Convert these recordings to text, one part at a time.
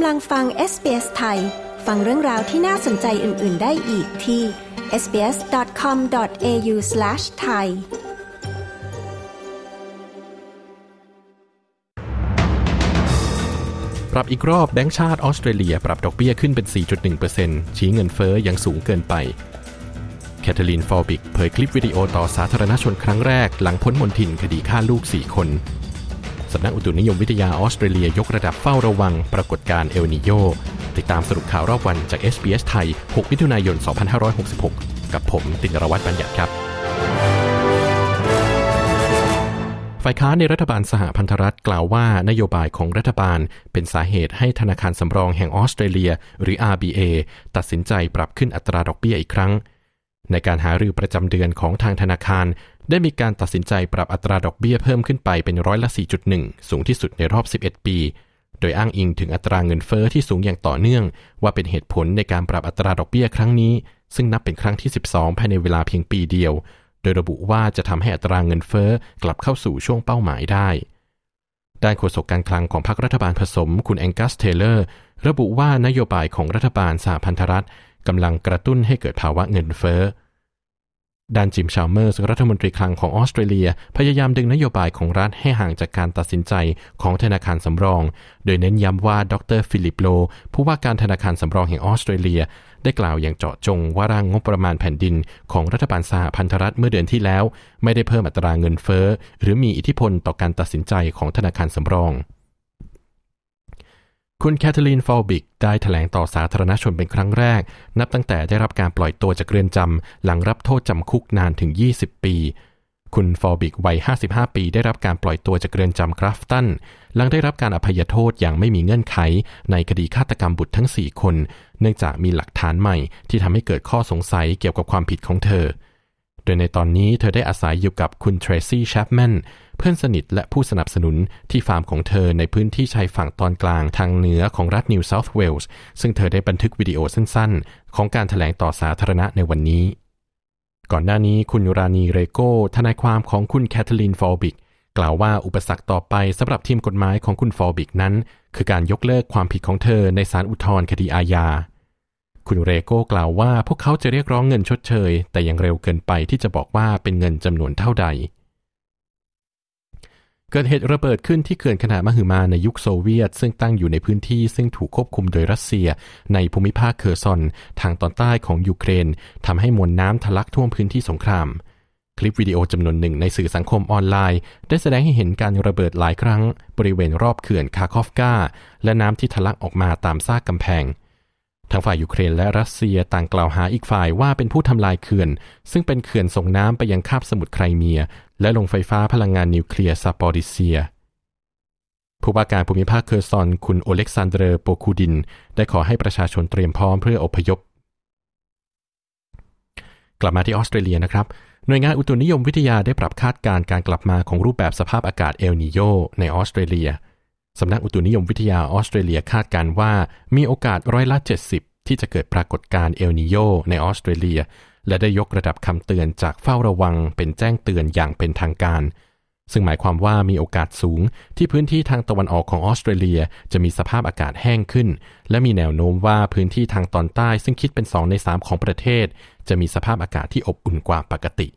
กำลังฟัง SBS ไทย ฟังเรื่องราวที่น่าสนใจอื่น ๆ ได้อีกที่ sbs.com.au/thai ปรับอีกรอบแบงก์ชาติออสเตรเลีย ปรับดอกเบี้ยขึ้นเป็น 4.1%ชี้เงินเฟ้อยังสูงเกินไป แคทเธอรีนฟอลบิกเผยคลิปวิดีโอต่อสาธารณชนครั้งแรก หลังพ้นมนทินคดีฆ่าลูก 4 คน สำนักอุตุนิยมวิทยาออสเตรเลียยกระดับเฝ้าระวังปรากฏการณ์เอลนิโยติดตามสรุปข่าวรอบวันจาก SBS ไทย 6 มิถุนายน 2566 กับผมตินรวัตรบัญญัติครับ ฝ่ายค้านในรัฐบาลสหพันธรัฐกล่าวว่านโยบายของรัฐบาล เป็นสาเหตุให้ธนาคารสำรองแห่งออสเตรเลีย หรือ RBA ตัดสินใจปรับขึ้นอัตราดอกเบี้ยอีกครั้ง ในการหารือประจำเดือนของทางธนาคาร ได้มีการตัดสินใจปรับอัตราดอกเบี้ยเพิ่มขึ้นไปเป็นร้อยละ 4.1 สูงที่สุดในรอบ 11 ปี โดยอ้างอิงถึงอัตราเงินเฟอ้อที่สูงอย่างต่อเนื่อง ว่าเป็นเหตุผลในการปรับอัตราดอกเบี้ยครั้งนี้ ซึ่งนับเป็นครั้งที่ 12 ภายในเวลาเพียงปีเดียว โดยระบุว่าจะทำให้อัตราเงินเฟอ้อกลับเข้าสู่ช่วงเป้าหมายได้ด้านโฆษกการคลังของพรรครัฐบาลผสม คุณแองกัสเทเลอร์ ระบุว่านโยบายของรัฐบาลสหพันธรัฐกำลังกระตุ้นให้เกิดภาวะเงินเฟ้อ ด้านจิมชาลเมอร์สรัฐมนตรีคลังของออสเตรเลีย พยายามดึงนโยบายของรัฐให้ห่างจากการตัดสินใจของธนาคารสำรอง โดยเน้นย้ำว่าดรฟิลิปโล ผู้ว่าการธนาคารสำรองแห่งออสเตรเลีย ได้กล่าวอย่างเจาะจงว่าร่างงบประมาณแผ่นดิน ของรัฐบาลสหพันธรัฐเมื่อเดือนที่แล้ว ไม่ได้เพิ่มอัตราเงินเฟ้อ หรือมีอิทธิพลต่อการตัดสินใจของธนาคารสำรอง คุณแคทเธอรีนฟอลบิกได้แถลงต่อสาธารณชนเป็นครั้งแรก นับตั้งแต่ได้รับการปล่อยตัวจากเรือนจำ หลังรับโทษจำคุกนานถึง 20 ปี คุณฟอลบิกวัย 55 ปีได้รับการปล่อยตัวจากเรือนจำกราฟตัน หลังได้รับการอภัยโทษอย่างไม่มีเงื่อนไข ในคดีฆาตกรรมบุตรทั้ง 4 คน เนื่องจากมีหลักฐานใหม่ที่ทำให้เกิดข้อสงสัยเกี่ยวกับความผิดของเธอ โดยในตอนนี้เธอได้อาศัยอยู่กับคุณเทรซี่แชปแมน เพื่อนสนิทและผู้สนับสนุนที่ฟาร์มของเธอในพื้นที่ชายฝั่งตอนกลางทางเหนือของรัฐนิวเซาท์เวลส์ซึ่งเธอได้บันทึกวิดีโอสั้นๆ ของการถแถลงต่อสาธารณะในวันนี้ ก่อนหน้านี้คุณรานีเรโก้ทนายความของคุณแคทเธอรีนฟอลบิกกล่าวว่าอุปสรรคต่อไปสำหรับทีมกฎหมายของคุณฟอลบิกนั้น คือการยกเลิกความผิดของเธอในศาลอุทธรณ์คดีอาญาคุณเรโก้กล่าวว่าพวกเขาจะเรียกร้องเงินชดเชย แต่ยังเร็วเกินไปที่จะบอกว่าเป็นเงินจำนวนเท่าใด เกิดเหตุระเบิดขึ้นที่เขื่อนขนาดมหึมาในยุคโซเวียต ซึ่งตั้งอยู่ในพื้นที่ซึ่งถูกควบคุมโดยรัสเซีย ในภูมิภาคเคอร์ซอน ทางตอนใต้ของยูเครนทำให้มวลน้ำทะลักท่วมพื้นที่สงคราม คลิปวิดีโอจำนวนหนึ่งในสื่อสังคมออนไลน์ ได้แสดงให้เห็นการระเบิดหลายครั้ง บริเวณรอบเขื่อนคาคอฟกาและน้ำที่ทะลักออกมาตามซากกำแพงทั้งฝ่ายยูเครนและรัสเซียต่างกล่าวหาอีกฝ่ายว่าเป็นผู้ทำลายเขื่อน ซึ่งเป็นเขื่อนส่งน้ำไปยังคาบสมุทรไครเมีย และโรงไฟฟ้าพลังงานนิวเคลียร์ซาปอริเซีย ผู้ว่าการภูมิภาคเคอร์ซอน คุณโอเล็กซานเดอร์โปคูดิน ได้ขอให้ประชาชนเตรียมพร้อมเพื่ออพยพ กลับมาที่ออสเตรเลียนะครับ หน่วยงานอุตุนิยมวิทยาได้ปรับคาดการณ์การกลับมาของรูปแบบสภาพอากาศเอลนีโญในออสเตรเลียสำนักอุตุนิยมวิทยาออสเตรเลียคาดการณ์ว่ามีโอกาสร้อยละ 70 ที่จะเกิดปรากฏการณ์เอลนิโยในออสเตรเลีย และได้ยกระดับคำเตือนจากเฝ้าระวังเป็นแจ้งเตือนอย่างเป็นทางการ ซึ่งหมายความว่ามีโอกาสสูงที่พื้นที่ทางตะวันออกของออสเตรเลียจะมีสภาพอากาศแห้งขึ้น และมีแนวโน้มว่าพื้นที่ทางตอนใต้ซึ่งคิดเป็น2ใน3ของประเทศ จะมีสภาพอากาศที่อบอุ่นกว่าปกติ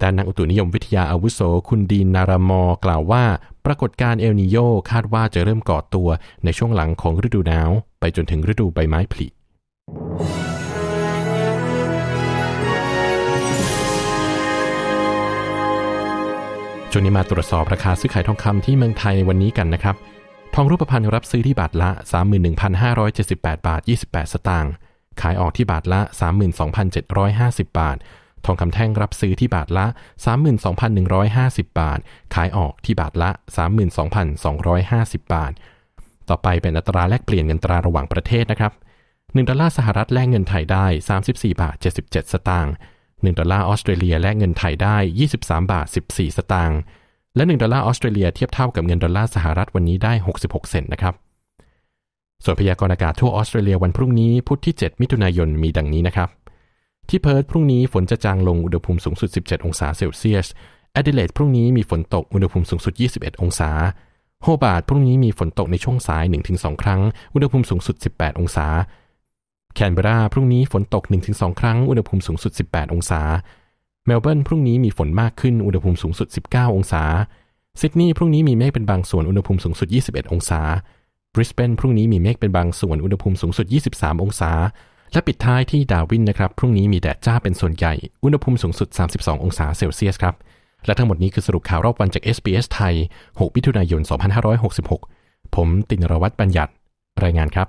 ด้านนักอุตุนิยมวิทยาอาวุโส คุณดีนนารามอกล่าวว่า ปรากฏการณ์เอลนิโยคาดว่าจะเริ่มก่อตัวในช่วงหลังของฤดูหนาว ไปจนถึงฤดูใบไม้ผลิ ช่วงนี้มาตรวจสอบราคาซื้อขายทองคำที่เมืองไทยในวันนี้กันนะครับ ทองรูปพรรณรับซื้อที่บาทละ 31,578 บาท 28 สตางค์ ขายออกที่บาทละ 32,750 บาท ทองคำแท่งรับซื้อที่บาทละ 32,150 บาท ขายออกที่บาทละ 32,250 บาท ต่อไปเป็นอัตราแลกเปลี่ยนเงินตราระหว่างประเทศนะครับ 1 ดอลลาร์สหรัฐแลกเงินไทยได้ 34 บาท 77 สตางค์ 1ดอลลาร์ออสเตรเลียแลกเงินไทยได้ 23 บาท 14 สตางค์ และ 1 ดอลลาร์ออสเตรเลียเทียบเท่ากับเงินดอลลาร์สหรัฐวันนี้ได้ 66 เซนต์นะครับ ส่วนพยากรณ์อากาศทั่วออสเตรเลียวันพรุ่งนี้พุธที่ 7 มิถุนายนมีดังนี้นะครับ ที่เพิร์ธพรุ่งนี้ฝนจะจางลงอุณหภูมิสูงสุด 17 องศาเซลเซียส แอดิเลดพรุ่งนี้มีฝนตกอุณหภูมิสูงสุด 21 องศา โฮโฮบาร์ตพรุ่งนี้มีฝนตกในช่วงสาย 1-2 ครั้ง อุณหภูมิสูงสุด 18 องศา แคนเบราพรุ่งนี้ฝนตก 1-2 ครั้ง อุณหภูมิสูงสุด 18 องศา เมลเบิร์นพรุ่งนี้มีฝนมากขึ้น อุณหภูมิสูงสุด 19 องศา ซิดนีย์พรุ่งนี้มีเมฆเป็นบางส่วน อุณหภูมิสูงสุด 21 องศา บริสเบนพรุ่งนี้มีเมฆเป็นบางส่วน อุณหภูมิสูงสุด 23 องศา และปิดท้ายที่ดาวินนะครับ พรุ่งนี้มีแดดจ้าเป็นส่วนใหญ่ อุณหภูมิสูงสุด 32 องศาเซลเซียสครับ และทั้งหมดนี้คือสรุปข่าวรอบวันจาก SBS ไทย 6 มิถุนายน 2566 ผมตินรวัตรบัญญัติ รายงานครับ